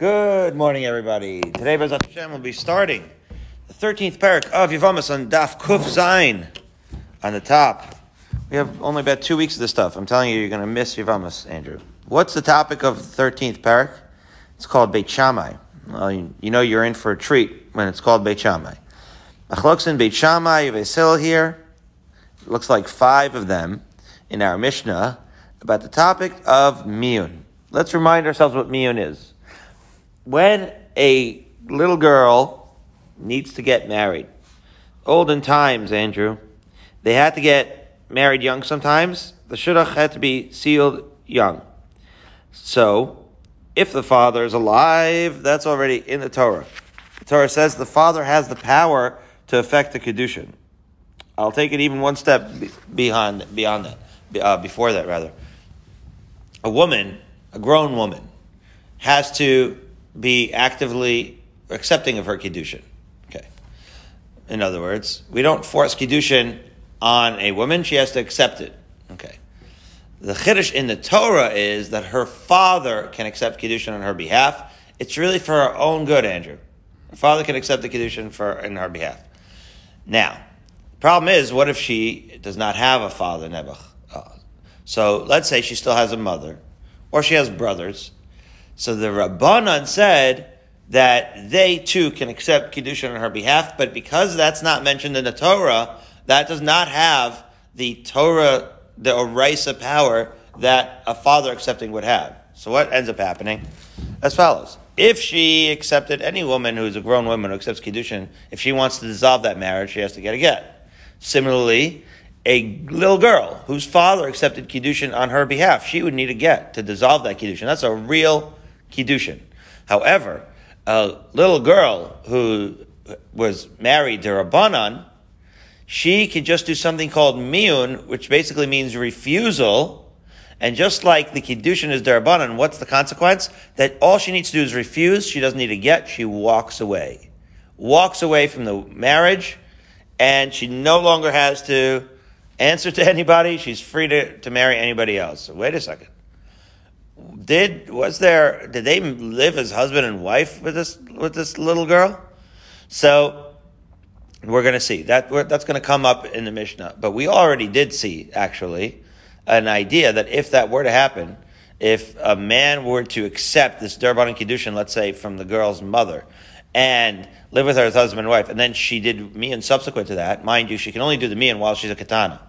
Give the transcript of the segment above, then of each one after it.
Good morning, everybody. Today, Bezat Hashem will be starting the 13th parak of Yavamas on Daf Kuf Zain on the top. We have only about two weeks of this stuff. I'm telling you, you're going to miss Yavamas, Andrew. What's the topic of the 13th parak? It's called Beit Shammai. Well, you, you know you're in for a treat when it's called Beit Shammai. Achloksin Beit Shammai, Vesil here. Looks like five of them in our Mishnah about the topic of Miyun. Let's remind ourselves what Miyun is when a little girl needs to get married, olden times, Andrew, they had to get married young sometimes. The shidduch had to be sealed young. So, if the father is alive, that's already in the Torah. The Torah says the father has the power to affect the kedushin. I'll take it even one step beyond beyond that, uh, before that rather. A woman, a grown woman, has to be actively accepting of her kiddushin. Okay. In other words, we don't force kiddushin on a woman; she has to accept it. Okay. The chiddush in the Torah is that her father can accept kiddushin on her behalf. It's really for her own good, Andrew. Her father can accept the kiddushin for in her behalf. Now, problem is, what if she does not have a father, Nebuch? Uh, so let's say she still has a mother, or she has brothers, so the Rabbanan said that they too can accept Kiddushin on her behalf, but because that's not mentioned in the Torah, that does not have the Torah, the Orisa power that a father accepting would have. So what ends up happening? As follows. If she accepted any woman who is a grown woman who accepts Kiddushin, if she wants to dissolve that marriage, she has to get a get. Similarly, a little girl whose father accepted Kiddushin on her behalf, she would need a get to dissolve that Kiddushin. That's a real Kiddushin. However, a little girl who was married to Rabbanan, she could just do something called miyun, which basically means refusal. And just like the kiddushin is derabanan, what's the consequence? That all she needs to do is refuse. She doesn't need to get. She walks away, walks away from the marriage, and she no longer has to answer to anybody. She's free to, to marry anybody else. So wait a second did was there did they live as husband and wife with this with this little girl? So we're going to see that that's going to come up in the Mishnah. But we already did see actually an idea that if that were to happen, if a man were to accept this derabanan Kiddushin, let's say from the girl's mother, and live with her as husband and wife, and then she did miyun subsequent to that, mind you, she can only do the miyun while she's a katana.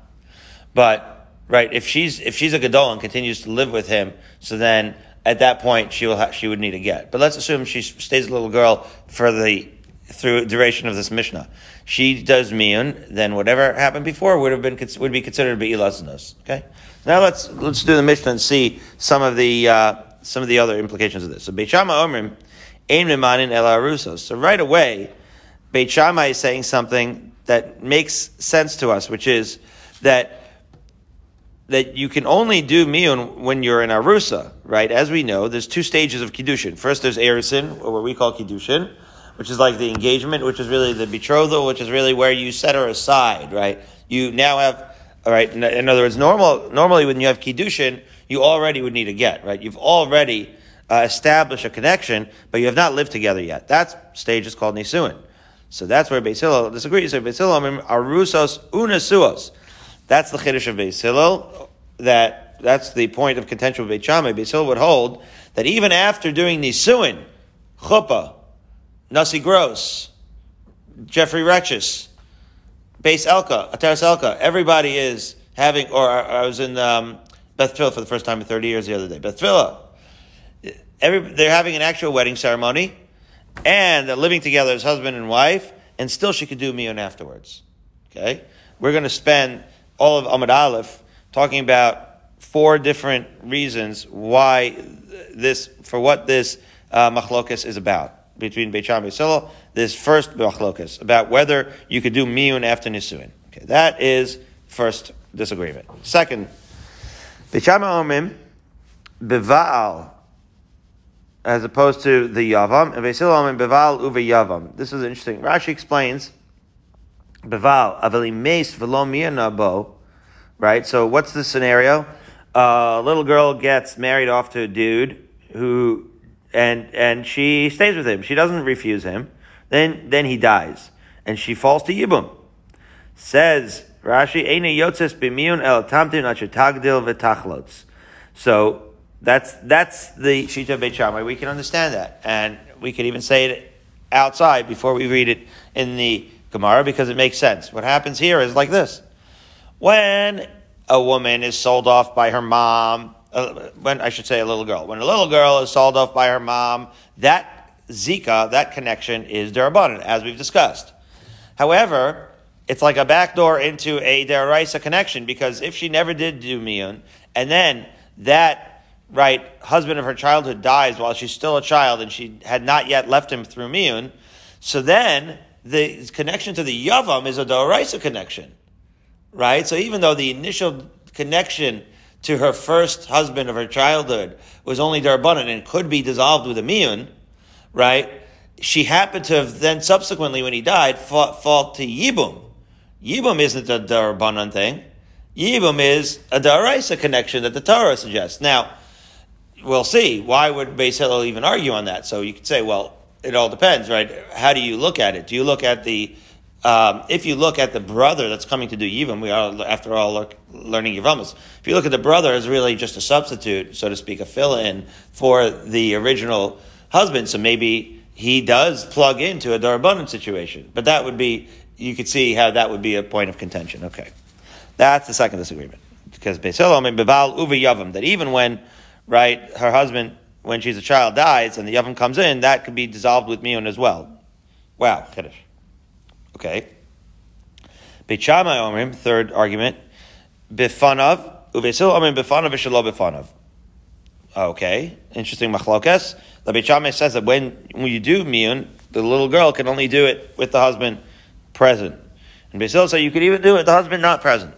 But right? If she's if she's a gadol and continues to live with him, so then at that point she will ha- she would need a get. But let's assume she stays a little girl for the through duration of this mishnah. She does miyun, then whatever happened before would have been would be considered to be ilaznos. Okay. Now let's let's do the mishnah and see some of the uh, some of the other implications of this. So Beit Shammai Omrim Ein Mimanin El Arusos. So right away, Beit Shammai is saying something that makes sense to us, which is that that you can only do miyun when you're in arusa, right? As we know, there's two stages of kiddushin. First, there's erisin, or what we call kiddushin, which is like the engagement, which is really the betrothal, which is really where you set her aside, right? You now have, all right. In other words, normal, normally when you have kiddushin, you already would need a get, right? You've already uh, established a connection, but you have not lived together yet. That stage is called nisuin. So that's where Beis Hillel disagrees. So Beis Hillel, arusos unasuos. That's the chiddush of Beis Hillel. That that's the point of contention with Beit Shammai. Beis Hillel would hold that even after doing nisuin, chuppah, nasi gross, Jeffrey Retches, Base Elka, Ataris Elka, everybody is having. Or I was in um, Beth Tfilah for the first time in thirty years the other day. Beth Tfilah. Every, they're having an actual wedding ceremony, and they're living together as husband and wife, and still she could do miyun afterwards. Okay, we're going to spend all of Amud Aleph talking about four different reasons why this, for what this uh, machlokas is about between Beit and Beisilo. This first machlokas about whether you could do miyun after nisuin. Okay, that is first disagreement. Second, Beit Shammai omim as opposed to the yavam and Beisilo omim bevaal uve yavam. This is interesting. Rashi explains Beval, aveli meis v'lo bo. Right? So what's the scenario? Uh, a little girl gets married off to a dude who and and she stays with him. She doesn't refuse him. Then then he dies, and she falls to Yibum. Says Rashi, "Eina yotzes b'miyun el tamtin tagdil v'tachlots." So that's that's the shita Beit. We can understand that, and we could even say it outside before we read it in the Gemara because it makes sense. What happens here is like this: when a woman is sold off by her mom uh, when I should say a little girl. When a little girl is sold off by her mom, that zika, that connection is derabanan, as we've discussed. However, it's like a backdoor into a deraisa connection because if she never did do miyun, and then that right husband of her childhood dies while she's still a child and she had not yet left him through miyun, so then the connection to the yavam is a deraisa connection, right? So even though the initial connection to her first husband of her childhood was only darbanan and could be dissolved with a miyun, right? She happened to have then subsequently, when he died, fought, fought to yibum. Yibum isn't a darbanan thing. Yibum is a daraisa connection that the Torah suggests. Now, we'll see. Why would Beis Hillel even argue on that? So you could say, well, it all depends, right? How do you look at it? Do you look at the um, if you look at the brother that's coming to do Yivim, we are, after all, learning Yivamas. If you look at the brother as really just a substitute, so to speak, a fill-in for the original husband, so maybe he does plug into a Darabbanan situation. But that would be, you could see how that would be a point of contention. Okay. That's the second disagreement. Because Beis and Beval Uva Yavam, that even when, right, her husband, when she's a child, dies and the Yavam comes in, that could be dissolved with Miyun as well. Wow, Kiddush. Okay. Beit Shammai Omrim, third argument, bifanav, uvesil Omrim bifanav v'shalo bifanav. Okay, interesting machlokes. The Beit says that when, when you do miyun, the little girl can only do it with the husband present. And Basil said you could even do it with the husband not present.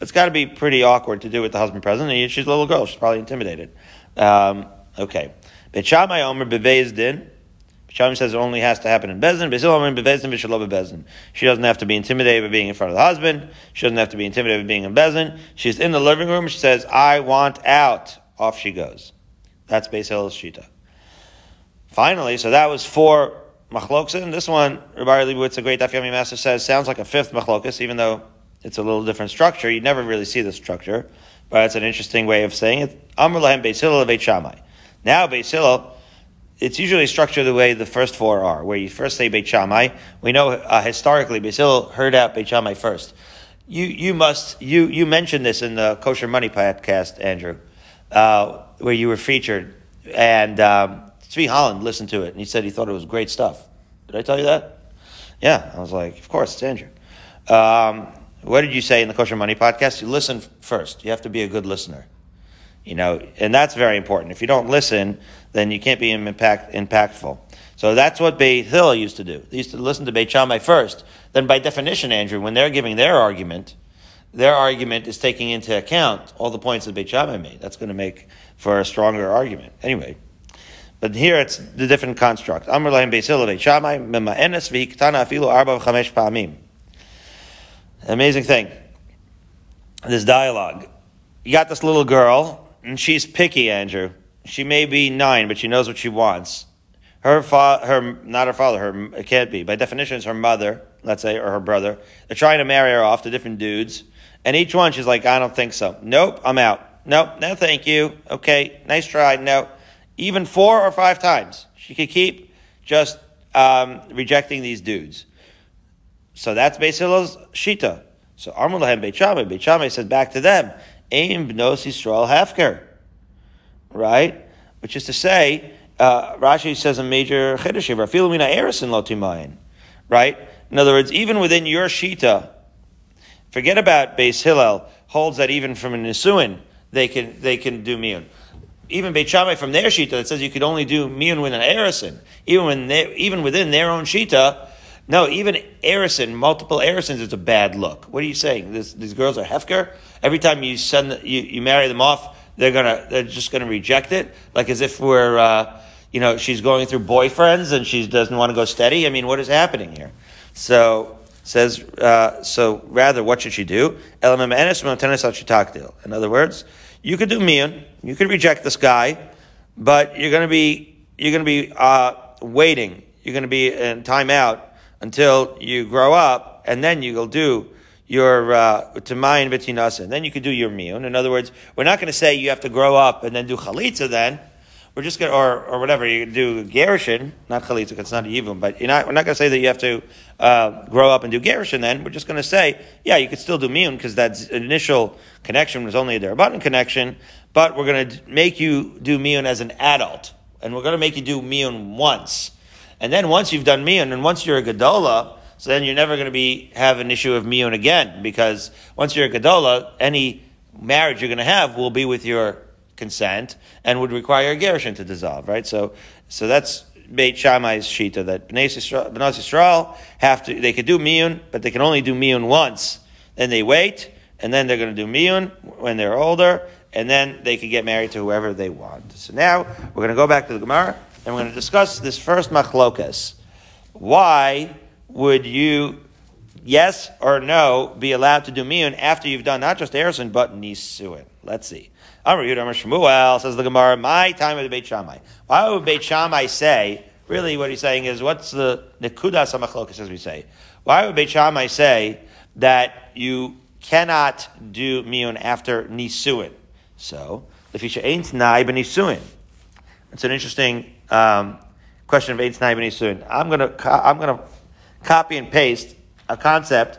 It's got to be pretty awkward to do it with the husband present. And she's a little girl; she's probably intimidated. Um, okay. Beit Shammai Omer beveis din. Says it only has to happen in Bezin. She doesn't have to be intimidated by being in front of the husband. She doesn't have to be intimidated by being in Bezin. She's in the living room. She says, I want out. Off she goes. That's Hillel's Shita. Finally, so that was four machloksin. This one, Rabbi Leibowitz, a great Daf Yomi master, says sounds like a fifth machlokas, even though it's a little different structure. You never really see this structure, but it's an interesting way of saying it. Amr lahem Hillel Shammai. Now Beis Hillel it's usually structured the way the first four are, where you first say Beit Shammai. We know uh, historically Basil heard out Beit Shammai first. You you must you you mentioned this in the Kosher Money podcast, Andrew, uh, where you were featured, and um, Tzvi Holland listened to it, and he said he thought it was great stuff. Did I tell you that? Yeah, I was like, of course, it's Andrew. Um, what did you say in the Kosher Money podcast? You listen first. You have to be a good listener. You know, and that's very important. If you don't listen, then you can't be impact, impactful. So that's what Beit Hill used to do. They used to listen to Beit Shammai first. Then by definition, Andrew, when they're giving their argument, their argument is taking into account all the points that Beit Shammai made. That's going to make for a stronger argument. Anyway. But here it's the different construct. Amr Beit Beit Shammai, mema'enes v'hiktana afilu arba v'chamesh pa'amim. Amazing thing. This dialogue. You got this little girl, and she's picky, Andrew. She may be nine, but she knows what she wants. Her father, her not her father, her it can't be. By definition, it's her mother, let's say, or her brother. They're trying to marry her off to different dudes, and each one she's like, I don't think so. Nope, I'm out. Nope, no, thank you. Okay, nice try. No, even four or five times she could keep just um, rejecting these dudes. So that's Hillel's shita. So Shammai. Beit Shammai said back to them, Aim bnos Yisrael Hefker. Right? Which is to say, uh, Rashi says a major chiddush here, Rafilumina Erison Lotimayin. Right? In other words, even within your Shita, forget about Beis Hillel, holds that even from a Nisuin, they can, they can do Miyun. Even Beit Shammai from their Shita that says you could only do Miyun with an Erison. Even, when they, even within their own Shita, no, even Erison, multiple Erisons is a bad look. What are you saying? This, these girls are Hefker? Every time you send, you, you marry them off, they're gonna, they're just gonna reject it? Like as if we're, uh, you know, she's going through boyfriends and she doesn't want to go steady? I mean, what is happening here? So, says, uh, so rather, what should she do? In other words, you could do miyun, you could reject this guy, but you're to be you're to be uh, waiting. You're to be in timeout until you grow up, and then you'll do your uh, tamayin betinasa, and then you can do your miyun. In other words, we're not going to say you have to grow up and then do chalitza. Then we're just going or or whatever you do gerushin, not chalitza, it's not even. But not, we're not going to say that you have to uh, grow up and do gerushin. Then we're just going to say, yeah, you could still do miyun because that initial connection was only a derabbanan connection. But we're going to make you do miyun as an adult, and we're going to make you do miyun once. And then once you've done miyun, and once you're a gadola, so then you're never going to be have an issue of miyun again, because once you're a gadola, any marriage you're going to have will be with your consent and would require a gerushin to dissolve, right? So, so that's Beit Shammai's shita that Bnei Yisrael have to, they could do miyun, but they can only do miyun once. Then they wait, and then they're going to do miyun when they're older, and then they can get married to whoever they want. So now we're going to go back to the Gemara, and we're going to discuss this first machlokas. Why would you, yes or no, be allowed to do miyun after you've done not just erison but nisuin? Let's see. Amar Yud Shmuel says the Gemara, my time of the Beit Shammai. Why would Beit Shammai say? Really, what he's saying is, what's the nekudas hamachlokas as we say? Why would Beit Shammai say that you cannot do miyun after nisuin? So, the fisha ain't nai ben nisuin. It's an interesting um, question of ain't nai nisuin. I'm gonna I'm gonna copy and paste a concept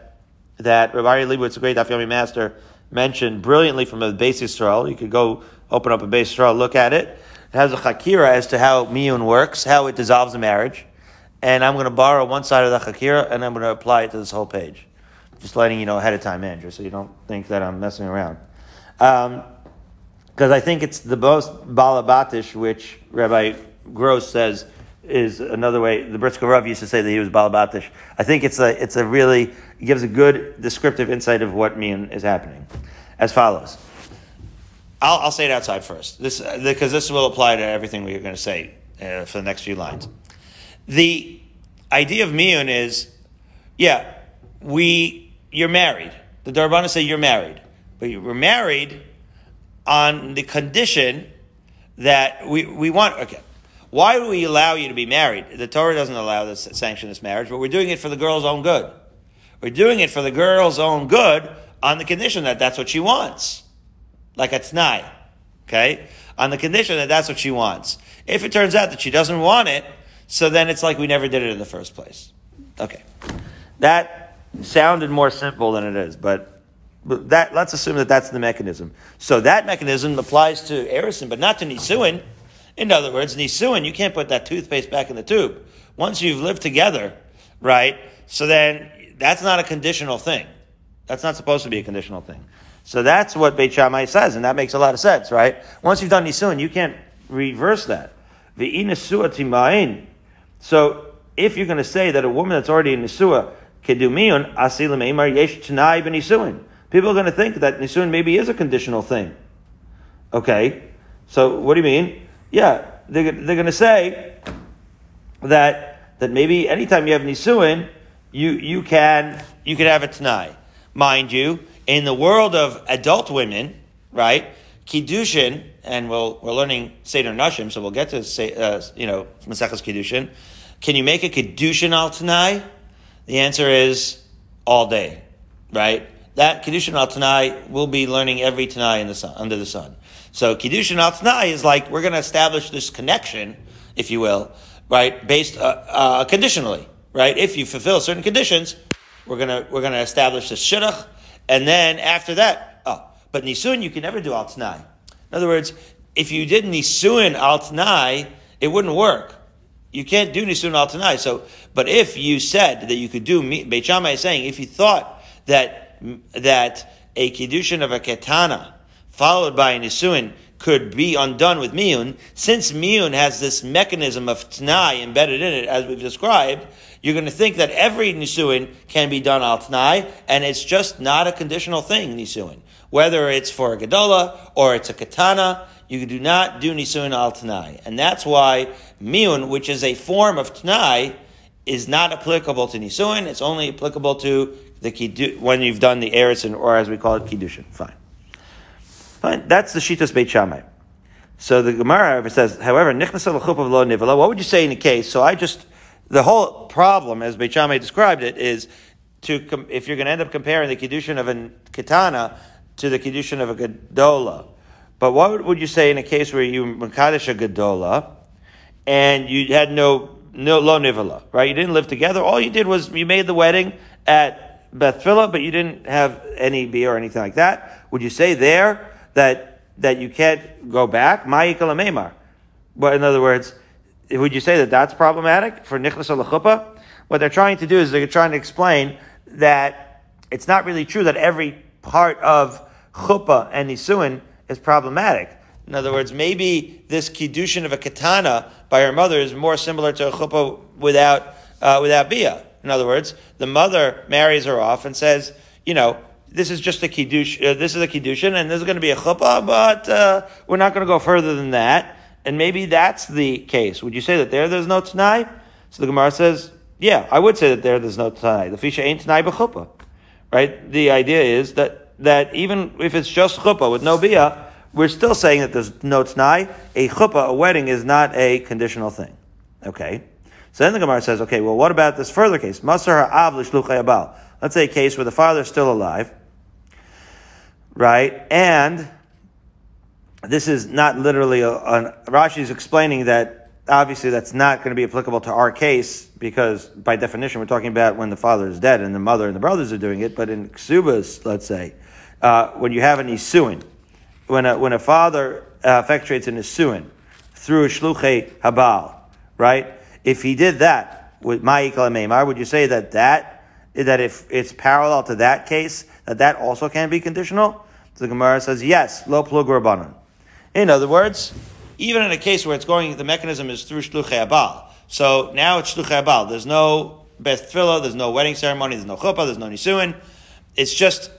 that Rabbi Leibowitz, a great Daf master, mentioned brilliantly from a basic Yisrael. You could go open up a basic Yisrael, look at it. It has a chakira as to how miyun works, how it dissolves a marriage. And I'm going to borrow one side of the chakira and I'm going to apply it to this whole page. Just letting you know ahead of time, Andrew, so you don't think that I'm messing around. Because um, I think it's the most balabatish, which Rabbi Gross says is another way. The Brisker Rav used to say that he was balabatish. I think it's a it's a really gives a good descriptive insight of what mean is happening, as follows. I'll, I'll say it outside first, this because this will apply to everything we're going to say uh, for the next few lines. The idea of miyun is, yeah, we you're married. The Darbana say you're married, but you were married on the condition that we we want. Okay, why do we allow you to be married? The Torah doesn't allow this sanction this marriage, but we're doing it for the girl's own good. We're doing it for the girl's own good on the condition that that's what she wants. Like a t'nai. Okay? On the condition that that's what she wants. If it turns out that she doesn't want it, so then it's like we never did it in the first place. Okay. That sounded more simple than it is, but, that, let's assume that that's the mechanism. So that mechanism applies to Erison, but not to Nisuin. In other words, nisuin, you can't put that toothpaste back in the tube. Once you've lived together, right? So then that's not a conditional thing. That's not supposed to be a conditional thing. So that's what Beit Shammai says, and that makes a lot of sense, right? Once you've done nisuin, you can't reverse that. So if you're going to say that a woman that's already in nisua can do yesh. People are going to think that nisuin maybe is a conditional thing. Okay, so what do you mean? Yeah, they're, they're going to say that that maybe anytime you have nisuin, you you can you can have a tanai. Mind you, in the world of adult women, right? Kiddushin, and we'll, we're learning Seder Nashim, so we'll get to say, uh, you know Maseches Kiddushin. Can you make a Kiddushin al Tanai? The answer is all day, right? That Kiddushin al Tanai will be learning every Tanai in the sun, under the sun. So Kiddushin al Tanai is like, we're going to establish this connection, if you will, right, based uh, uh, conditionally, right? If you fulfill certain conditions, we're going to, we're going to establish this shidduch, and then after that, oh, but Nisun you can never do al Tanai. In other words, if you did Nisuin al Tanai, it wouldn't work. You can't do Nisun al Tanai. So, but if you said that you could do, Beit Shammai is saying, if you thought that, that a Kiddushin of a Ketana, followed by nisuin could be undone with miyun, since miyun has this mechanism of t'nai embedded in it, as we've described, you're going to think that every nisuin can be done al t'nai, and it's just not a conditional thing, nisuin. Whether it's for a gedola or it's a katana, you do not do nisuin al t'nai. And that's why miyun, which is a form of t'nai, is not applicable to nisuin. It's only applicable to the when you've done the erison, or as we call it, kiddushin. Fine. Fine. That's the Shitas Beit Shammai. So the Gemara says, however, of lo nivela, what would you say in a case? So I just, the whole problem, as Beit Shammai described it, is to, if you're going to end up comparing the Kiddushin of a Kitana to the Kiddushin of a Gedola. But what would you say in a case where you Makadosh a Gedola and you had no, no lo nivala, right? You didn't live together. All you did was you made the wedding at Beth Tfilah, but you didn't have any beer or anything like that. Would you say there that that you can't go back? Ma'ikal Meimar. But in other words, would you say that that's problematic for Nichlas al What they're trying to do is they're trying to explain that it's not really true that every part of chuppah and nisuin is problematic. In other words, maybe this kiddushin of a katana by her mother is more similar to a without uh, without bia. In other words, the mother marries her off and says, you know, this is just a kiddush. Uh, this is a kiddushin, and this is going to be a chuppah, but uh, we're not going to go further than that. And maybe that's the case. Would you say that there there's no tanai? So the Gemara says, yeah, I would say that there there's no tanai. The fisha ain't tanai b'chuppah, right? The idea is that that even if it's just chuppah with no bia, we're still saying that there's no tanai. A chuppah, a wedding, is not a conditional thing. Okay. So then the Gemara says, okay, well, what about this further case? Masar ha'av l'shluchay. Let's say a case where the father is still alive, right? And this is not literally a, a Rashi is explaining that obviously that's not going to be applicable to our case because by definition we're talking about when the father is dead and the mother and the brothers are doing it. But in ksubas, let's say, uh, when you have an isuin, when a, when a father uh, effectuates an isuin through a shluche habal, right? If he did that with ma'ikal meimar, would you say that that that if it's parallel to that case, that that also can be conditional? So the Gemara says yes, lo plug rabbanon. In other words, even in a case where it's going, the mechanism is through shluchei abal. So now it's shluchei abal. There's no Beth Tfilah, there's no wedding ceremony, there's no chuppah, there's no nisuin. It's just,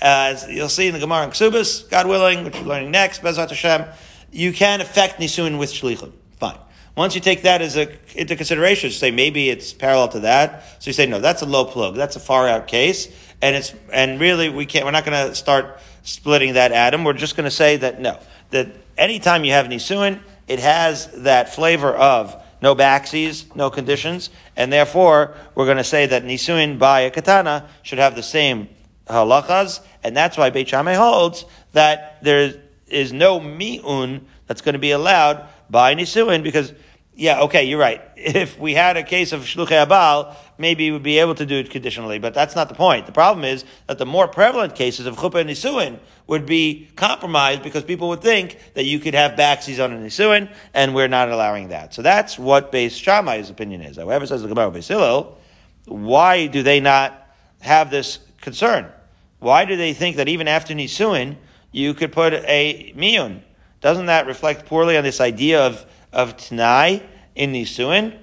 as you'll see in the Gemara in Ksubis, God willing, which we're learning next, Bezat Hashem, you can affect nisuin with shlichut. Fine. Once you take that as a, into consideration, say maybe it's parallel to that. So you say, no, that's a low plug. That's a far out case. And it's, and really we can't, we're not going to start splitting that atom. We're just going to say that no, that anytime you have nisuin, it has that flavor of no backsies, no conditions, and therefore we're going to say that nisuin by a katana should have the same halachas, and that's why Beit Shammai holds that there is no mi'un that's going to be allowed by nisuin because yeah, okay, you're right. If we had a case of shluchei abal, maybe we'd be able to do it conditionally, but that's not the point. The problem is that the more prevalent cases of chuppah and nisuin would be compromised because people would think that you could have backsies on a nisuin, and we're not allowing that. So that's what Beis Shammai's opinion is. However, says the Gemara Beis Hillel, why do they not have this concern? Why do they think that even after nisuin, you could put a miyun? Doesn't that reflect poorly on this idea of of Tanai in Nisuin?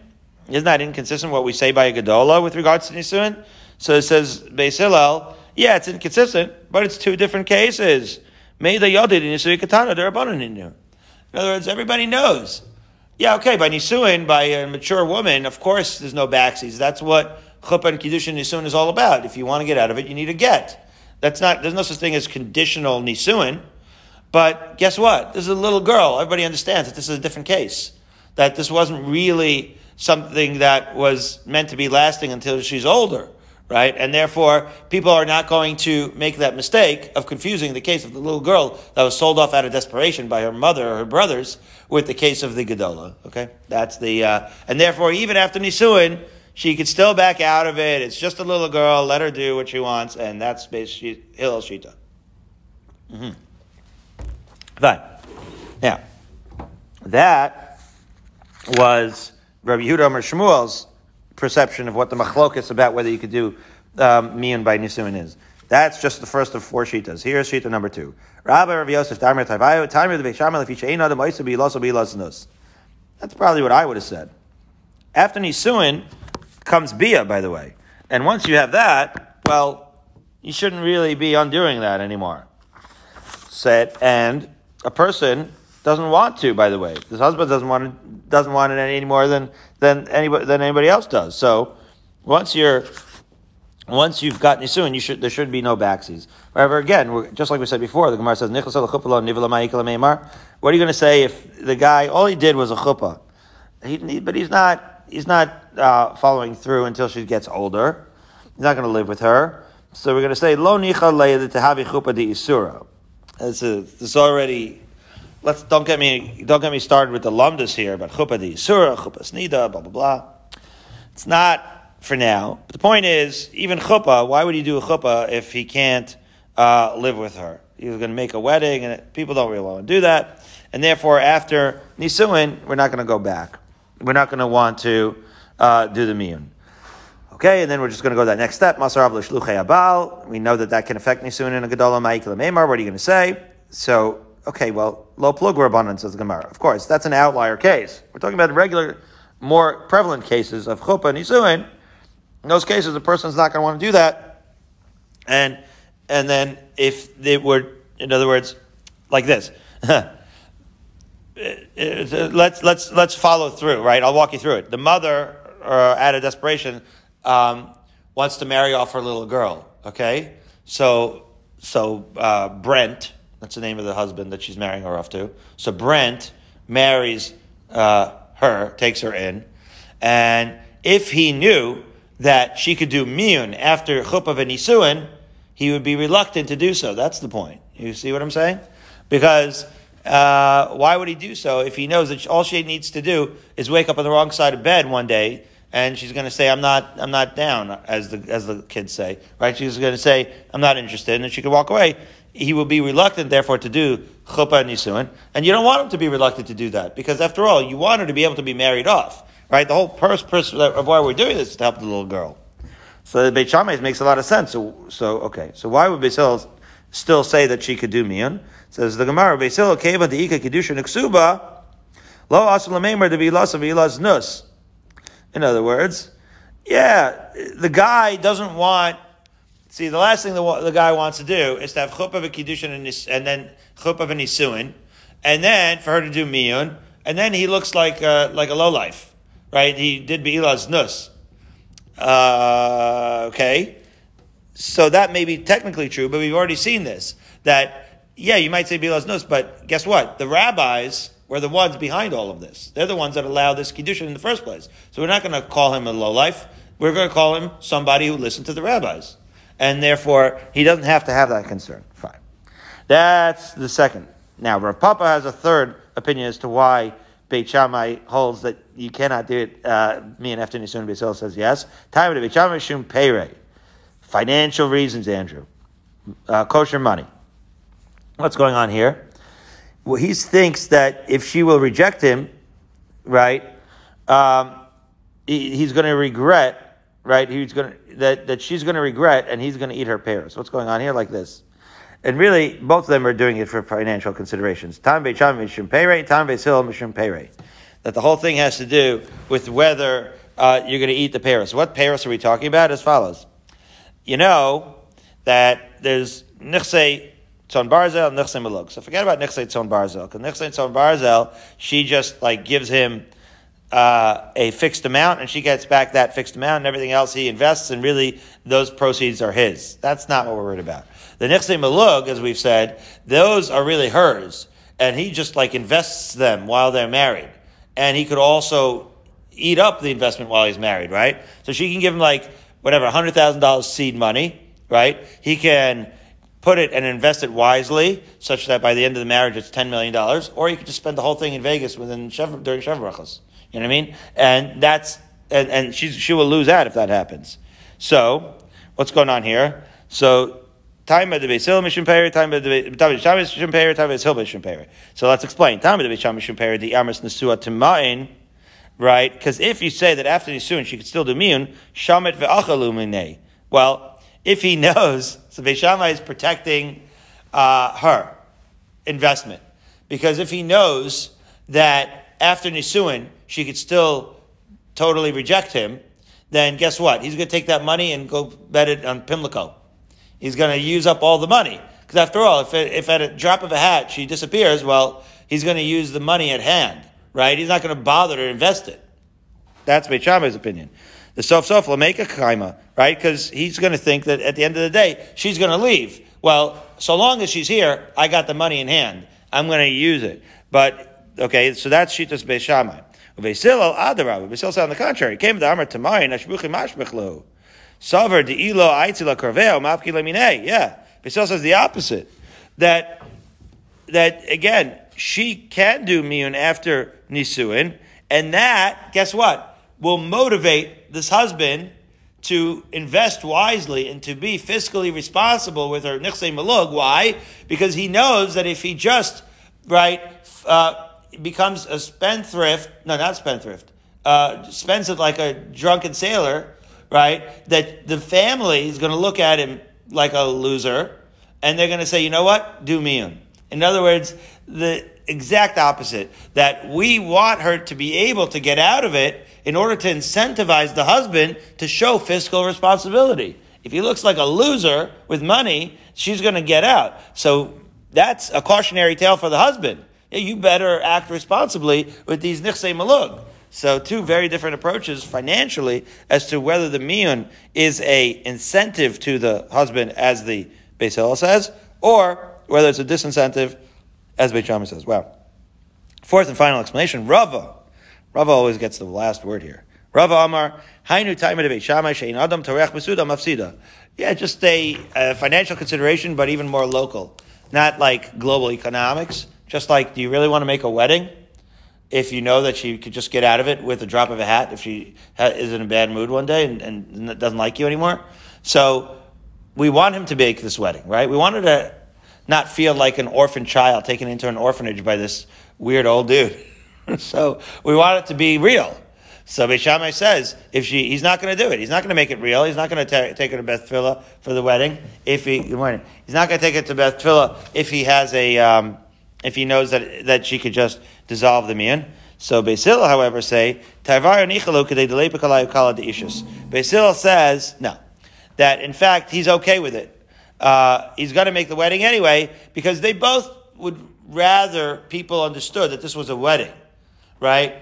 Isn't that inconsistent what we say by a Gedola with regards to Nisuin? So it says, Beis Hillel, yeah, it's inconsistent, but it's two different cases. Yodid in they're in In other words, everybody knows. Yeah, okay, by Nisuin, by a mature woman, of course there's no backsies. That's what Chuppah and Kiddush and Nisuin is all about. If you want to get out of it, you need a get. That's not, there's no such thing as conditional Nisuin. But guess what? This is a little girl. Everybody understands that this is a different case. That this wasn't really something that was meant to be lasting until she's older, right? And therefore, people are not going to make that mistake of confusing the case of the little girl that was sold off out of desperation by her mother or her brothers with the case of the Gedola. Okay, that's the uh, and therefore, even after Nisuin, she could still back out of it. It's just a little girl. Let her do what she wants, and that's basically Hillel Shita. Mm-hmm. Fine. Now, that was Rabbi Yehuda Amar Shmuel's perception of what the machlokas about whether you could do um, by nisuin is. That's just the first of four shitas. Here's shita number two. Rabbi Rabbi Yosef Darmer Tavayu Tarmer the Beishamel if Losanus. That's probably what I would have said. After nisuin comes bia, by the way, and once you have that, well, you shouldn't really be undoing that anymore. Said and a person doesn't want to, by the way. This husband doesn't want it, doesn't want it any more than, than anybody, than anybody else does. So once you're once you've got nisuin, you should there should be no backsies. However, again, just like we said before, the Gemara says What are you going to say if the guy all he did was a chuppah, he, but he's not he's not uh, following through until she gets older. He's not going to live with her. So we're going to say lo nicha le'ed tehavi chuppah di isura. This is already. Let's don't get me don't get me started with the lumdas here about chuppah di isura, chuppah snida, blah blah blah. It's not for now. But the point is, even chuppah, why would he do a chuppah if he can't uh, live with her? He's going to make a wedding, and people don't really want to do that. And therefore, after nisuin, we're not going to go back. We're not going to want to uh, do the miyun. Okay, and then we're just going to go to that next step. Masar abal. We know that that can affect nisuin in a gedola ma'ikil What are you going to say? So, okay, well, lo plug rabbanon says Gemara. Of course, that's an outlier case. We're talking about regular, more prevalent cases of chuppah nisuin in those cases, the person's not going to want to do that. And, and then if they were, in other words, like this, let's, let's, let's follow through, right? I'll walk you through it. The mother, uh, out of desperation, um, wants to marry off her little girl, okay? So, so, uh, Brent, that's the name of the husband that she's marrying her off to. So Brent marries, uh, her, takes her in, and if he knew that she could do miyun after chuppah v'nisuin, he would be reluctant to do so. That's the point. You see what I'm saying? Because uh, why would he do so if he knows that all she needs to do is wake up on the wrong side of bed one day and she's going to say, "I'm not, I'm not down," as the as the kids say, right? She's going to say, "I'm not interested," and she could walk away. He will be reluctant, therefore, to do chuppah and nisuin, and you don't want him to be reluctant to do that because, after all, you want her to be able to be married off. Right? The whole purpose of why we're doing this is to help the little girl. So the Beit Shammai makes a lot of sense. So, so okay. So why would Beit Hillel still say that she could do mian? Says the Gemara, Beit Hillel keva deika kedusha neksuba lo asul bilas of ilas nus. In other words, yeah, the guy doesn't want. See, the last thing the, the guy wants to do is to have chuppah v'kiddushin and, and then chuppah v'nisuin, and then for her to do miyun, and then he looks like uh, like a lowlife right? He did Be'ilas Nus. Uh, okay. So that may be technically true, but we've already seen this. That, yeah, you might say Be'ilas Nus, but guess what? The rabbis were the ones behind all of this. They're the ones that allowed this Kiddushin in the first place. So we're not going to call him a lowlife. We're going to call him somebody who listened to the rabbis. And therefore, he doesn't have to have that concern. Fine. That's the second. Now, Rav Papa has a third opinion as to why Beit Shammai holds that you cannot do it. Uh, miyun after Nisun Beit says yes. Time to Beit Shammai Shum Pere. Financial reasons, Andrew. Uh, kosher money. What's going on here? Well, he thinks that if she will reject him, right, um, he, he's going to regret, right? He's going to, that, that she's going to regret and he's going to eat her pears. What's going on here? Like this. And really, both of them are doing it for financial considerations. Tam Beicham Mishum Peirei, Tam Beisil Mishum Peirei. That the whole thing has to do with whether uh, you're going to eat the pears. What pears are we talking about? As follows. You know that there's Nichse Tzon Barzel and Nichse Malug. So forget about Nichse Tzon Barzel. Because Nichse Tzon Barzel, she just like gives him uh, a fixed amount and she gets back that fixed amount and everything else he invests and really those proceeds are his. That's not what we're worried about. The Nichse Malug, as we've said, those are really hers. And he just like invests them while they're married. And he could also eat up the investment while he's married, right? So she can give him like, whatever, $100,000 seed money, right? He can put it and invest it wisely, such that by the end of the marriage it's $10 million, or you could just spend the whole thing in Vegas within Shev, during Shev Brachas. You know what I mean? And that's, and, and she, she will lose out if that happens. So, what's going on here? So, Time of the Beis Hill Mishum Peri, time of the Shabbos Mishum Peri, time of the Hill Mishum Peri. So let's explain. Time of the Beis Shabbos Mishum Peri, the Amos Nesua Timain, right? Because if you say that after Nisuin she could still do Miyun, Shamet ve'achalu. Well, if he knows, so Beis is protecting uh, her investment. Because if he knows that after Nisuin she could still totally reject him, then guess what? He's going to take that money and go bet it on Pimlico he's going to use up all the money. Because after all, if, it, if at a drop of a hat she disappears, well, he's going to use the money at hand, right? He's not going to bother to invest it. That's Beit opinion. The sof sof a kaima, right? Because he's going to think that at the end of the day, she's going to leave. Well, so long as she's here, I got the money in hand. I'm going to use it. But, okay, so that's Shitas Beishamai. Vesilo Adara. Vesil said on the contrary, came to Amar Tamari, Nashbuchi Mashbechlu. Savar De'ilo Aitzila Karveo, Mapki Lemine. Yeah. Vesil says the opposite. That, that again, she can do miyun after nisuin, and that, guess what, will motivate this husband to invest wisely and to be fiscally responsible with her nichsei malug. Why? Because he knows that if he just, right, uh, becomes a spendthrift, no, not spendthrift, uh, spends it like a drunken sailor, right, that the family is going to look at him like a loser, and they're going to say, you know what, do miyun. In other words, the exact opposite. That we want her to be able to get out of it in order to incentivize the husband to show fiscal responsibility. If he looks like a loser with money, she's going to get out. So that's a cautionary tale for the husband. You better act responsibly with these nichsei malug. So two very different approaches financially as to whether the miyun is a incentive to the husband, as the Beis Hillel says, or whether it's a disincentive as Beit says. Wow. Fourth and final explanation, Rava. Rava always gets the last word here. Rava Amar, Hainu Taimid Shammai, Shein Adam Torech Besuda Mafsida. Yeah, just a, a financial consideration, but even more local. Not like global economics. Just like, do you really want to make a wedding? If you know that she could just get out of it with a drop of a hat if she is in a bad mood one day and, and doesn't like you anymore. So, we want him to make this wedding, right? We wanted to not feel like an orphan child taken into an orphanage by this weird old dude. so we want it to be real. So Beishamai says, if she, he's not going to do it. He's not going to make it real. He's not going to take her to Beth Tfilah for the wedding. If he, good morning. He's not going to take her to Beth Tfilah if he has a, um, if he knows that, that she could just dissolve the mian. So Basil, however, say, Basil says, no, that in fact he's okay with it uh, he's going to make the wedding anyway because they both would rather people understood that this was a wedding, right?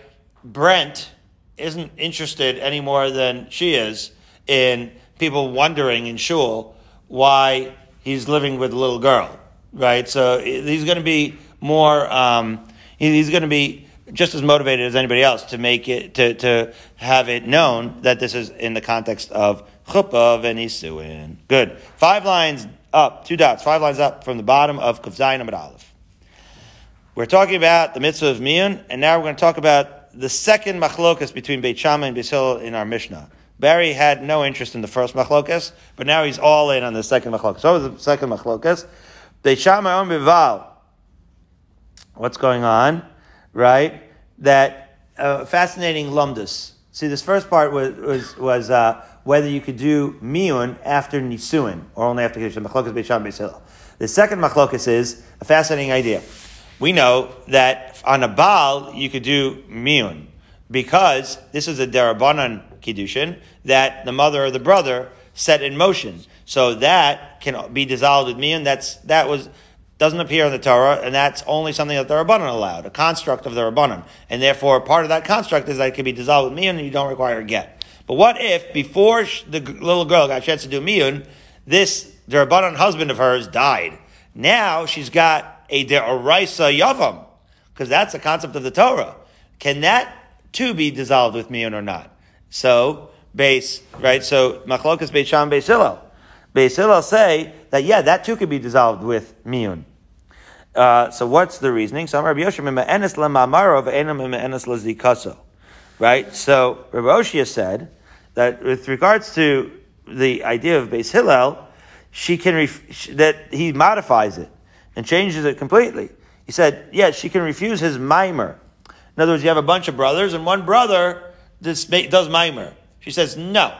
Brent isn't interested any more than she is in people wondering in shul why he's living with a little girl, right? So he's going to be more, um, he's going to be just as motivated as anybody else to make it, to, to have it known that this is in the context of chuppah v'nisuin. Good. Five lines up, two dots, five lines up from the bottom of Kufzayin Amid Aleph. We're talking about the mitzvah of Miyun, and now we're going to talk about the second machlokas between Beit Shammai and Beit Hillel in our Mishnah. Barry had no interest in the first machlokas, but now he's all in on the second machlokas. So the second machlokas. Beit Shammai on Bival. What's going on? Right? That uh, fascinating lumdus. See, this first part was was, was uh, whether you could do miyun after nisuin or only after kiddush. Machlokas Beit beisham beisil. The second machlokas is a fascinating idea. We know that on a baal you could do miyun because this is a derabanan kiddushin that the mother or the brother set in motion. So that can be dissolved with miyun. That's that was doesn't appear in the Torah, and that's only something that the Rabbanan allowed, a construct of the Rabbanan. And therefore, part of that construct is that it can be dissolved with miyun and you don't require a get. But what if before the little girl got a chance to do miyun, this Rabbanan husband of hers died? Now she's got a De'oraisa Yavam, because that's the concept of the Torah. Can that too be dissolved with miyun or not? So, base, right? So, Machlokas Beit Sham Beis Hillel. Beis Hillel say that, yeah, that too could be dissolved with miyun. Uh, so what's the reasoning? So Rabbi lazikaso. Right? So Rabbi Oshia said that with regards to the idea of Beis Hillel, she can ref- that he modifies it and changes it completely. He said, yeah, she can refuse his mimer. In other words, you have a bunch of brothers, and one brother does, mimer. She says, no,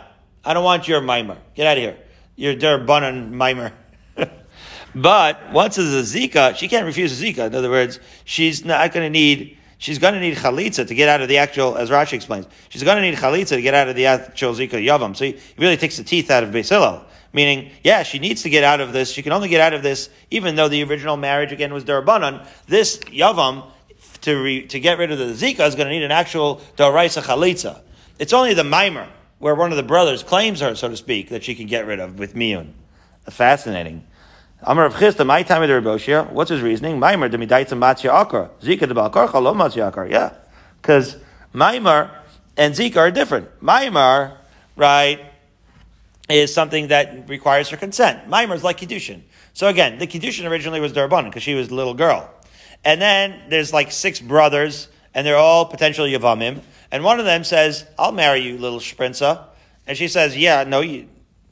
I don't want your mimer. Get out of here. You're derbanan mimer. but once it's a zika, she can't refuse a zika. In other words, she's not going to need she's going to need chalitza to get out of the actual, as Rashi explains, she's going to need chalitza to get out of the actual zika yavam. So he really takes the teeth out of Beis Hillel. Meaning, yeah, she needs to get out of this. She can only get out of this, even though the original marriage again was derabanan. This yavam to re, to get rid of the zika is going to need an actual daraisa chalitza. It's only the mimer where one of the brothers claims her, so to speak, that she can get rid of with miyun. Fascinating. Amar Rav Chisda, my time of the Reboshia. What's his reasoning? Maimer de midaitza matzia akar. Zika de balkarcha lo matzia akar. Yeah, because Maimar and Zika are different. Maimar, right, is something that requires her consent. Maimar is like Kiddushin. So again, the Kiddushin originally was Derabanan because she was a little girl. And then there's like six brothers, and they're all potential Yavamim. And one of them says, I'll marry you, little Sprinza. And she says, Yeah, no, you,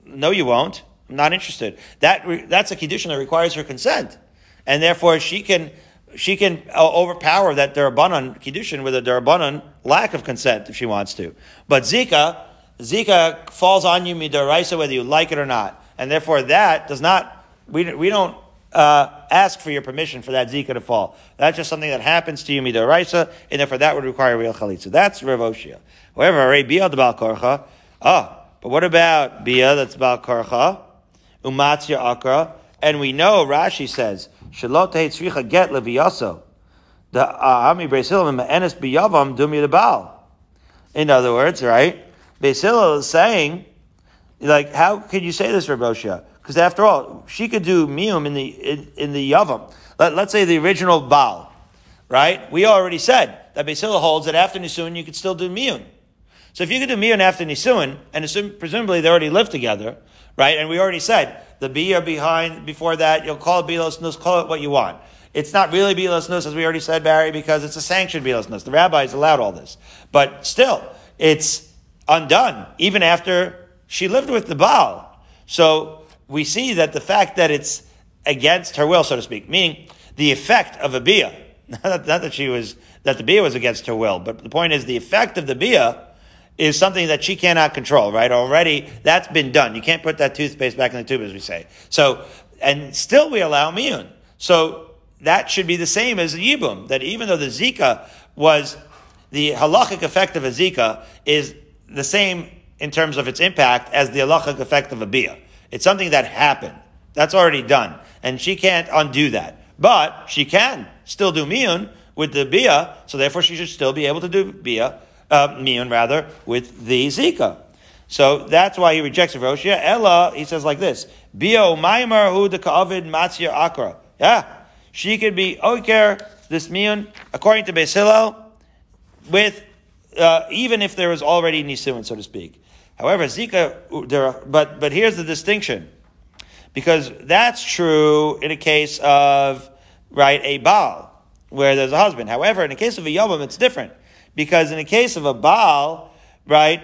no, you won't. I'm not interested. That, that's a Kiddushin that requires her consent. And therefore, she can, she can uh, overpower that Derabanan Kiddushin with a Derabanan lack of consent if she wants to. But Zika, Zika falls on you midaraisa whether you like it or not. And therefore that does not, we, we don't uh, ask for your permission for that Zika to fall. That's just something that happens to you midaraisa, and therefore that would require real chalitza. That's Ravoshia. However, Ray Bia the Bal Korcha, ah, but what about Bia that's Bal Korcha? Akra, and we know Rashi says, Shalot Tzricha get leviyaso. The uh, Ami Breisil Ma'enes biyavam dumi Baal. In other words, right? Basil is saying, like, how could you say this, Raboshia? Because after all, she could do miyun in the in, in the yavam. Let, us say the original Baal, right? We already said that Basil holds that after Nisun you could still do miyun. So if you could do miyun after Nisun, and assume, presumably they already lived together, right? And we already said the bia behind before that, you'll call it bilos nus, call it what you want. It's not really bilos nus, as we already said, Barry, because it's a sanctioned bilos nus. The rabbis allowed all this, but still, it's undone, even after she lived with the Baal. So we see that the fact that it's against her will, so to speak, meaning the effect of a bia, not that she was, that the bia was against her will, but the point is the effect of the bia is something that she cannot control, right? Already, that's been done. You can't put that toothpaste back in the tube, as we say. So, and still we allow miyun. So, that should be the same as the yibum, that even though the zika was, the halachic effect of a zika is the same in terms of its impact as the halachic effect of a bia. It's something that happened. That's already done. And she can't undo that. But she can still do miyun with the bia, so therefore she should still be able to do bia, uh, miyun rather, with the zika. So that's why he rejects Roshia. Ella, he says like this, Bio maimar hu de ka'avid matzir akra. Yeah. She could be oker, this miyun, according to Beis Hillel, with uh, even if there was already nisuin, so to speak. However, zika, but but here's the distinction, because that's true in a case of right a baal where there's a husband. However, in the case of a yavam, it's different because in the case of a baal, right,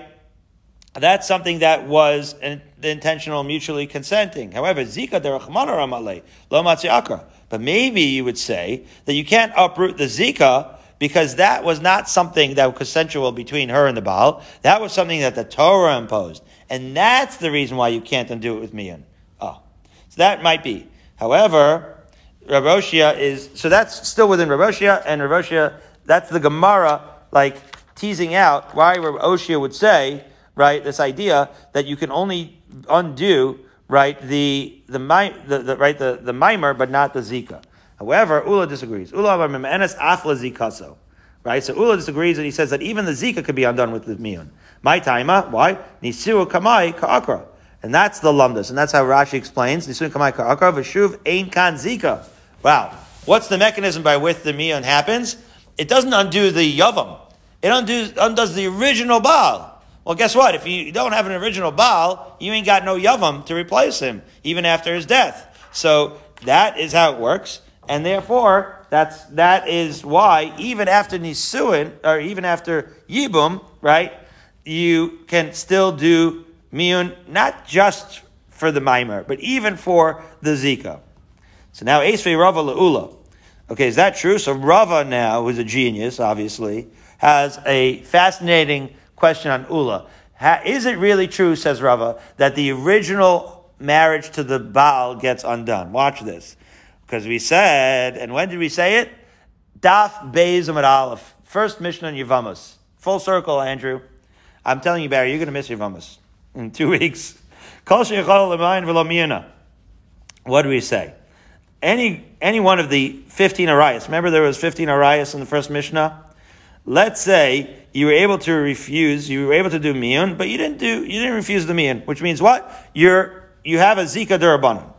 that's something that was an, intentional mutually consenting. However, zika derachmana lo akra. But maybe you would say that you can't uproot the zika because that was not something that was consensual between her and the Baal. That was something that the Torah imposed. And that's the reason why you can't undo it with Miyun. Oh. So that might be. However, Raboshia is, so that's still within Raboshia, and Raboshia, that's the Gemara, like, teasing out why Raboshia would say, right, this idea that you can only undo, right, the, the, the, the right, the, the mimer, but not the Zika. However, Ula disagrees. Ula enes afla zikaso. Right? So Ula disagrees and he says that even the zika could be undone with the miyun. My taima, why? Nisiru kamai ka'akra. And that's the lumdus. And that's how Rashi explains. Nisiru kamai ka'akra v'shuv ein kan zika. Wow. What's the mechanism by which the miyun happens? It doesn't undo the yavam. It undoes, undoes the original Baal. Well, guess what? If you don't have an original Baal, you ain't got no Yavam to replace him, even after his death. So that is how it works. And therefore, that's, that is why even after Nisuin, or even after Yibum, right, you can still do Miyun, not just for the Maimer, but even for the Zika. So now Esrei Rava La'ula. Okay, is that true? So Rava now, who's a genius, obviously, has a fascinating question on Ula. Is it really true, says Rava, that the original marriage to the Baal gets undone? Watch this. Because we said, and when did we say it? Daf Beis Amid Aleph. First Mishnah in Yevamos. Full circle, Andrew. I'm telling you, Barry, you're going to miss Yevamos in two weeks. What do we say? Any, any one of the 15 Arias. Remember there was 15 Arias in the first Mishnah? let's say you were able to refuse, you were able to do miyun, but you didn't do, you didn't refuse the miyun, which means what? You're, you have a zika derabanan.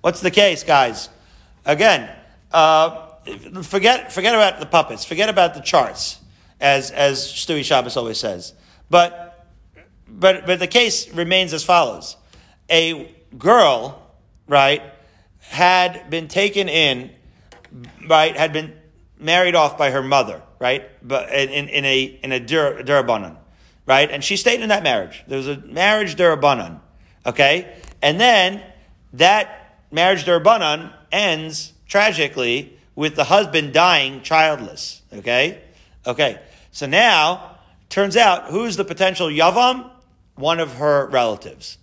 What's the case, guys? Again, uh, forget, forget about the puppets, forget about the charts, as, as Stewie Shabbos always says. But, but, but the case remains as follows. A girl, right, had been taken in, right, had been married off by her mother, right, but in, in a, in a dur, derabanan, right, and she stayed in that marriage. There was a marriage derabanan, okay, and then that marriage derabanan ends tragically with the husband dying childless, okay, okay, so now, turns out, who's the potential yavam? One of her relatives,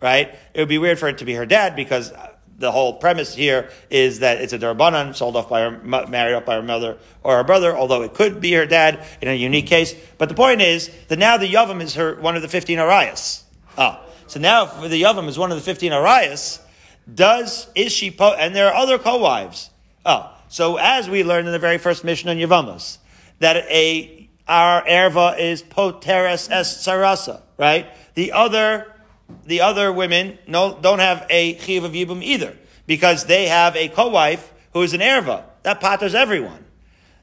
right? It would be weird for it to be her dad because uh, the whole premise here is that it's a derabanan sold off by her, married off by her mother or her brother, although it could be her dad in a unique case. But the point is that now the yavam is her, one of the 15 arayas. Oh. Ah. So now for the yavam is one of the 15 arayas, does, is she, po- and there are other co-wives. Oh. So as we learned in the very first Mishnah on Yevamos, that a, our erva is poteres es sarasa, right? The other the other women no, don't have a chiv of yibum either because they have a co-wife who is an erva. That patters everyone.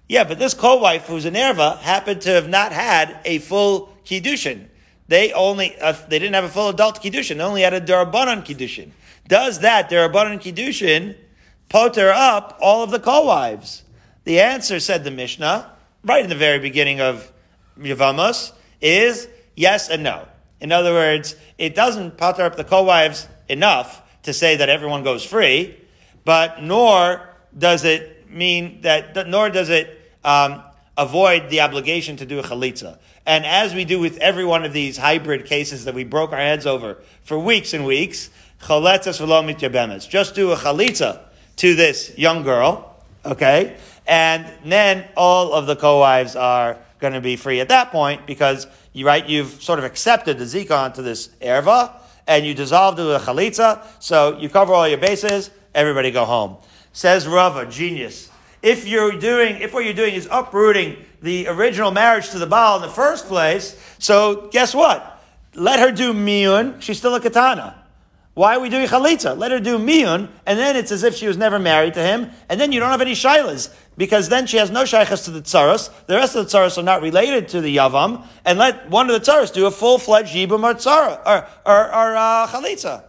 Yeah, but this co-wife who's an erva happened to have not had a full kiddushin. They only uh, they didn't have a full adult kiddushin. They only had a derabanan kiddushin. Does that derabanan kiddushin poter up all of the co-wives? The answer, said the Mishnah, right in the very beginning of Yevamos, is yes and no. In other words, it doesn't potter up the co-wives enough to say that everyone goes free, but nor does it mean that, nor does it um, avoid the obligation to do a chalitza. And as we do with every one of these hybrid cases that we broke our heads over for weeks and weeks. Just do a chalitza to this young girl, okay? And then all of the co-wives are going to be free at that point because you right, you've sort of accepted the zika onto this erva, and you dissolved to a chalitza, so you cover all your bases, everybody go home. Says Rava, genius. If you're doing, if what you're doing is uprooting the original marriage to the Baal in the first place, so guess what? Let her do miyun, she's still a katana. Why are we doing chalitza? Let her do miyun, and then it's as if she was never married to him, and then you don't have any shilas, because then she has no shaykhs to the tsaros. The rest of the tsaros are not related to the yavam, and let one of the tsaros do a full-fledged yibum or tzara, or, or, or uh, chalitza.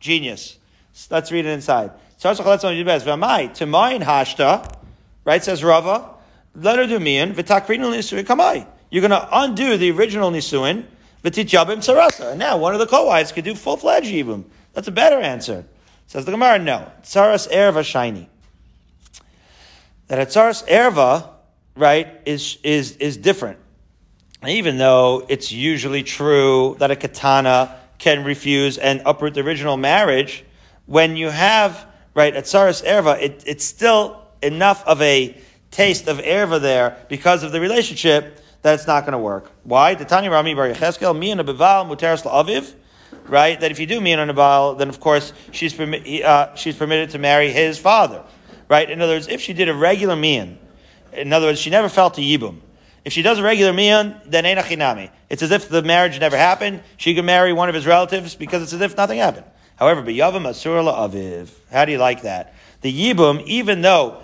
Genius. Let's read it inside. Tsaros chalitza best. V'amai, temayin hashta, right, says Rava, do miyun, v'takrinu nisuin kamai. You're going to undo the original nisuin, V'titjabim sarasa. And now one of the co-wives could do full-fledged yibum. That's a better answer. Says the Gemara, no. Tsaras erva shiny. That a tsaras erva, right, is, is, is different. Even though it's usually true that a katana can refuse and uproot the original marriage, when you have, right, a tsaras erva, it, it's still enough of a taste of erva there because of the relationship that it's not going to work. Why? The Tanya Rami Bar Yecheskel, mi and a beval muteras la'aviv, right? That if you do mi and a beval, then of course she's, permi- uh, she's permitted to marry his father, right? In other words, if she did a regular miyun, in other words, she never felt a yibum. If she does a regular miyun, then ain't chinami. It's as if the marriage never happened. She can marry one of his relatives because it's as if nothing happened. However, yavam asur la'aviv. How do you like that? The yibum, even though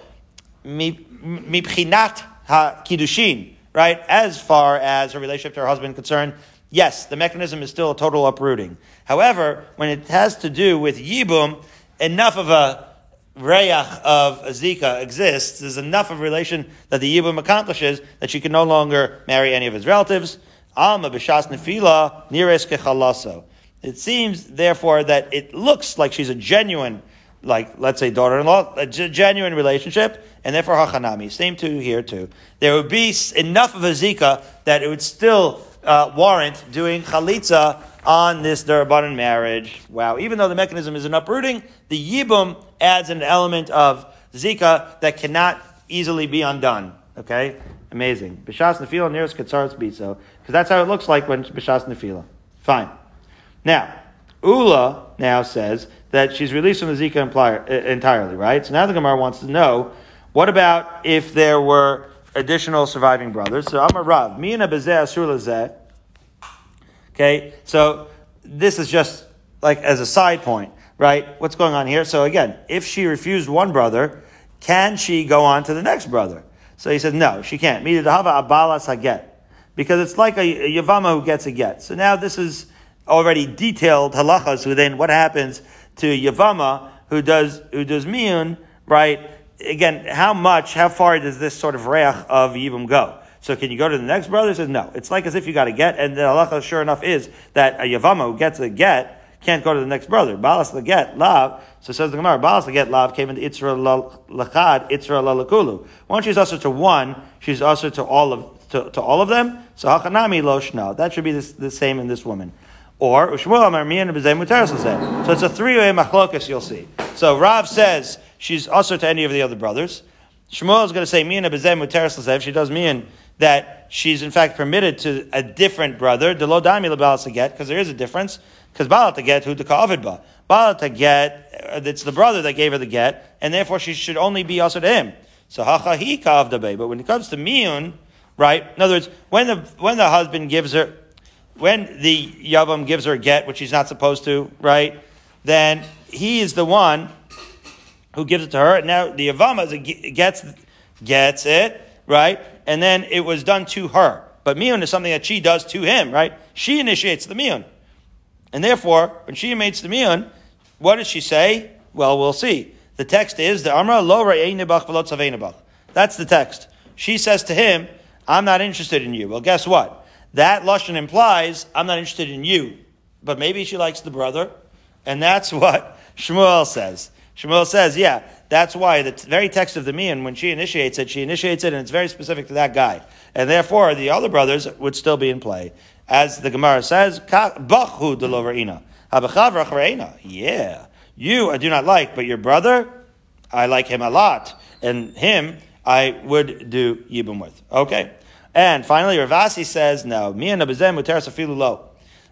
mipchinat ha kiddushin, right? As far as her relationship to her husband concerned, yes, the mechanism is still a total uprooting. However, when it has to do with yibum, enough of a reyach of Zika exists, there's enough of relation that the yibum accomplishes that she can no longer marry any of his relatives. Alma b'shas nefila nires kechalaso. It seems, therefore, that it looks like she's a genuine, like, let's say, daughter-in-law, a genuine relationship, and therefore hachanami. Same to here too. There would be enough of a zika that it would still uh, warrant doing chalitza on this derabanan marriage. Wow! Even though the mechanism is an uprooting, the yibum adds an element of zika that cannot easily be undone. Okay, amazing. Bishas nefila nearest katsaras bitzo because that's how it looks like when bishas nefila. Fine. Now, Ula now says that she's released from the zika entirely, right? So now the Gemara wants to know What about if there were additional surviving brothers? So I'm a Rav. Mi and a asur Okay, so this is just like as a side point, right? What's going on here? So again, if she refused one brother, can she go on to the next brother? So he said, no, she can't. Because it's like a, a Yavama who gets a get. So now this is already detailed halachas within what happens to Yavama who does, who does miyun, right? Again, how much, how far does this sort of reach of Yibum go? So can you go to the next brother? He says no. It's like as if you got a get, and the halacha sure enough is that a Yavama who gets a get can't go to the next brother. Balas the get lav. So says the Gemara, Balas the get lav came into Itzra lachad, Itzra lalakulu. Once she's also to one, she's also to all of to, to all of them. So hachanami lo shna. That should be the, the same in this woman. Or Ushmuel Amar Miyan B'zeh Mutar So it's a three-way machlokas. You'll see. So Rav says she's also to any of the other brothers. Shmuel is going to say Miyan B'zeh Mutar She does Miyan that she's in fact permitted to a different brother. The lo dami get because there is a difference. Because Baal to get who the ba. Baal to get, uh, it's the brother that gave her the get, and therefore she should only be also to him. So hacha ka'avda But when it comes to miyun, right? In other words, when the when the husband gives her, when the yavam gives her a get, which he's not supposed to, right? Then he is the one who gives it to her. Now the yavama gets gets it, right? And then it was done to her. But miyun is something that she does to him, right? She initiates the miyun. And therefore, when she initiates the miyun, what does she say? Well, we'll see. The text is the Amra lo That's the text. She says to him, I'm not interested in you. Well, guess what? That Lashon implies, I'm not interested in you. But maybe she likes the brother. And that's what Shmuel says. Shmuel says, yeah, that's why the t- very text of the Miyun, when she initiates it, she initiates it and it's very specific to that guy. And therefore, the other brothers would still be in play. As the Gemara says, Bachu deloverina. Yeah. You I do not like, but your brother, I like him a lot. And him, I would do Yibum with. Okay. And finally, Rav Assi says, no, Mian abizem lo.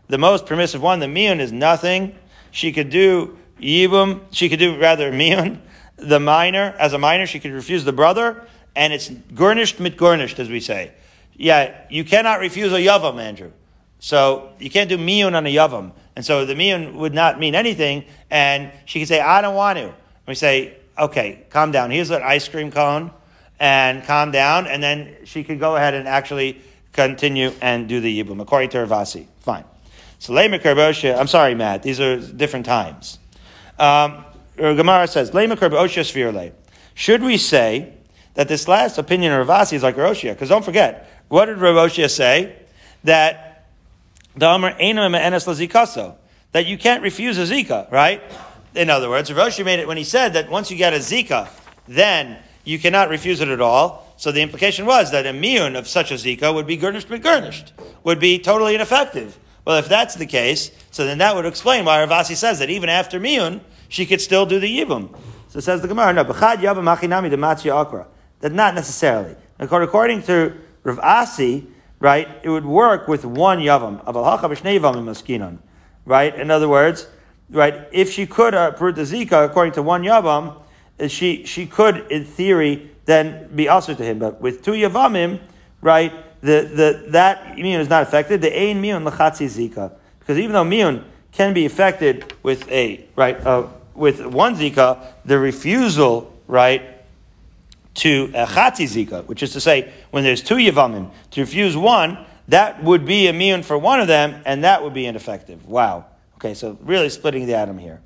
The most permissive one, the Miyun is nothing. She could do Yibum, she could do rather Miyun, the minor, as a minor, she could refuse the brother, and it's garnished mit garnished, as we say. Yeah, you cannot refuse a Yavam, Andrew. So you can't do miyun on a yavam. And so the miyun would not mean anything. And she could say, I don't want to. And we say, okay, calm down. Here's an ice cream cone and calm down. And then she could go ahead and actually continue and do the yibum, according to Rav Assi. Fine. So I'm sorry, Matt. These are different times. Um, Gemara says, Lema Kerbosha Svirle. Should we say that this last opinion of Rav Assi is like Roshia? Because don't forget, what did Roshia say? That that you can't refuse a zika, right? In other words, Rashi made it when he said that once you get a zika, then you cannot refuse it at all. So the implication was that immune of such a zika would be garnished but garnished, would be totally ineffective. Well, if that's the case, so then that would explain why Rav Assi says that even after miyun, she could still do the yibum. So says the Gemara, no, b'chad yabam machinami de akra. That not necessarily. According to Rav Assi, right? It would work with one yavam. Right? In other words, right? If she could prove the zika according to one yavam, she she could, in theory, then be also to him. But with two yavamim, right? The the that immune is not affected. The ein miun lachatzi zika because even though miun can be affected with a right uh, with one zika, the refusal right to a chati zika, which is to say, when there's two yavamim, to refuse one, that would be a immune for one of them, and that would be ineffective. Wow. Okay, so really splitting the atom here.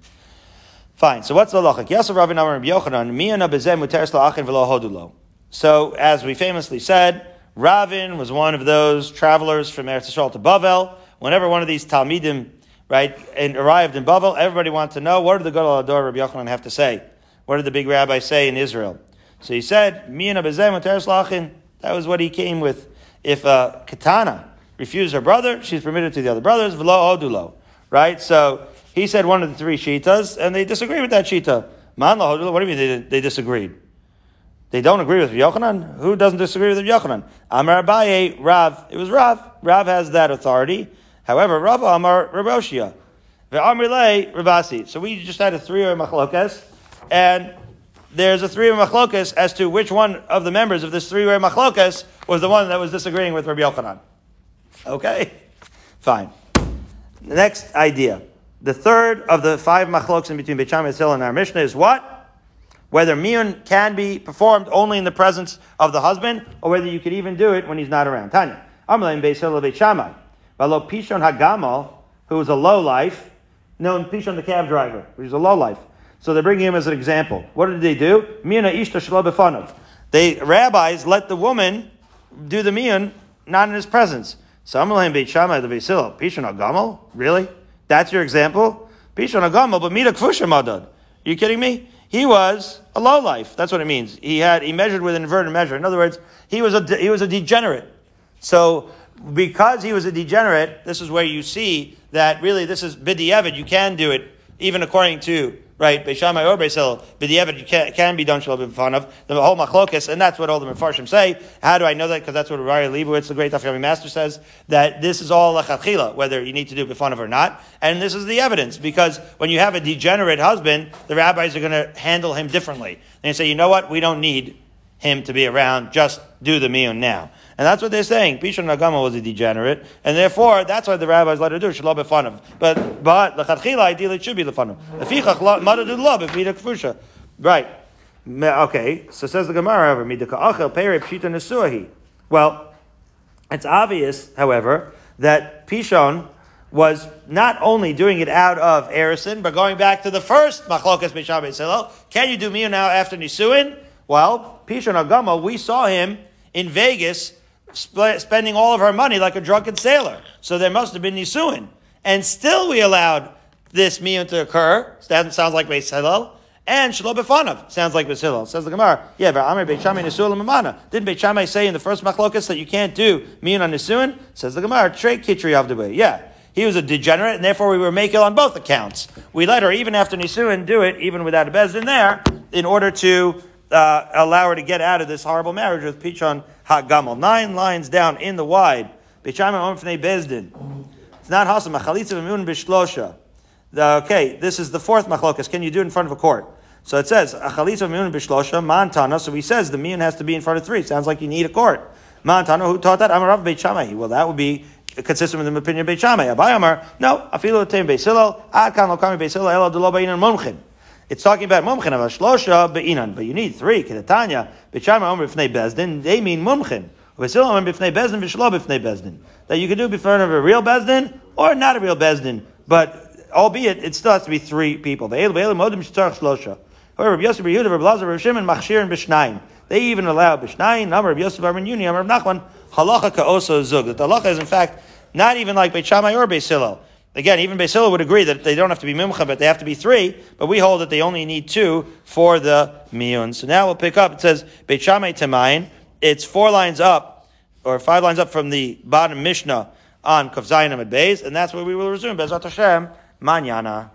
Fine. So what's the Hodulo. So as we famously said, Ravin was one of those travelers from Eretz Yisrael to Bavel. Whenever one of these Talmidim, right, and arrived in Bavel, everybody wanted to know what did the Gadol Ador Rabbi Yochanan have to say? What did the big rabbi say in Israel? So he said, Mian Lachin. That was what he came with. If a katana refused her brother, she's permitted to the other brothers, v'lo odulo. Right? So he said one of the three shitas, and they disagree with that shita. Man What do you mean they, they disagreed? They don't agree with Yochanan? Who doesn't disagree with Yochanan? Amar Abaye, Rav. It was Rav. Rav has that authority. However, Rav Amar Raboshia. Ve'amrilei Rabasi. So we just had a three-way machlokes, and there's a three-way machlokas as to which one of the members of this three-way machlokas was the one that was disagreeing with Rabbi Yochanan. Okay, fine. The next idea. The third of the five machloks in between Beit Shammai and our Mishnah is what? Whether miyun can be performed only in the presence of the husband, or whether you could even do it when he's not around. Tanya. Amalim Beit Hillel Beit Shammai. Valo Pishon Hagamal, who was a low life, known Pishon the cab driver, who's a low life. So they're bringing him as an example. What did they do? Mina ishta shlo They rabbis let the woman do the miyun not in his presence. So Samalim beit shammai the beisilo pishon agamal. Really? That's your example? Pishon agamal, but mida kfusha madad. Are you kidding me? He was a low life. That's what it means. He had he measured with an inverted measure. In other words, he was a he was a degenerate. So because he was a degenerate, this is where you see that really this is bidiyavad. You can do it even according to right? Beishamai or Beisil, you can, can be done shalom of the whole machlokas, and that's what all the Mefarshim say. How do I know that? Because that's what Rari Leibowitz, the great Dafyomi master, says that this is all lachatchila, whether you need to do b'fanav or not, and this is the evidence because when you have a degenerate husband, the rabbis are going to handle him differently. They say, you know what? We don't need him to be around. Just do the miyun now. And that's what they're saying. Pishon Nagama was a degenerate, and therefore that's why the rabbis let her do Shalom befanam. But but lechatchila ideally it should be lefanam. Lefichach madadu lo b'mida kfusha. Right. Okay. So says the Gemara over mida peri pshita nesuahi. Well, it's obvious, however, that Pishon was not only doing it out of Erison, but going back to the first machlokas b'shabbat oh, Can you do miyun now after nisuin? Well, Pishon Agama, we saw him in Vegas sp- spending all of her money like a drunken sailor. So there must have been Nisuin. And still we allowed this miyun to occur. That sounds like Beis Hillel. And Shalom Befanav sounds like Beis Hillel. Says the Gemara. Yeah, but Amir Beit Nisuin Mamana. Didn't Beit say in the first Machlokas that you can't do miyun on Nisuin? Says the Gemara. Trey Kitri way. Yeah. He was a degenerate, and therefore we were making on both accounts. We let her, even after Nisuin, do it, even without a bezdin there, in order to uh, allow her to get out of this horrible marriage with Pichon Hagamel. Nine lines down in the wide. It's not Hasam. Achalitza v'mun b'shlosha. Okay, this is the fourth machlokas. Can you do it in front of a court? So it says, Achalitza v'mun b'shlosha, mantana. So he says the mian has to be in front of three. Sounds like you need a court. Mantana, who taught that? Amarav Beit Shammai. Well, that would be consistent with the opinion of Beit Shammai. Abaye Amar, no, afilu tem Beit Hillel, ad kan lo kami Beit Hillel, elo de lo ba'inan mumchin. It's talking about mumchin of shlosha be'inan, but you need three. Kedatanya, b'chama omer b'fnei bezdin, they mean mumchin. V'sil omer b'fnei bezdin, v'shlo b'fnei bezdin. That you can do before of a real bezdin or not a real bezdin, but albeit it still has to be three people. Ve'el ve'el modim shtarch shlosha. However, Yosef, Yehuda, Rabbi Lazar, Rabbi Shimon, Machshir, and Bishnaim. They even allow Bishnaim, number of Yosef, Rabbi Yuni, Rabbi Nachman, halacha ka'oso zug. That the halacha is in fact not even like Beit Shammai or Beit Hillel. Again, even Basil would agree that they don't have to be mimcha, but they have to be three. But we hold that they only need two for the miyun. So now we'll pick up. It says Beit Temayin. It's four lines up, or five lines up from the bottom Mishnah on Kavzayim and Beis, and that's where we will resume. Bezat Hashem, Manyana.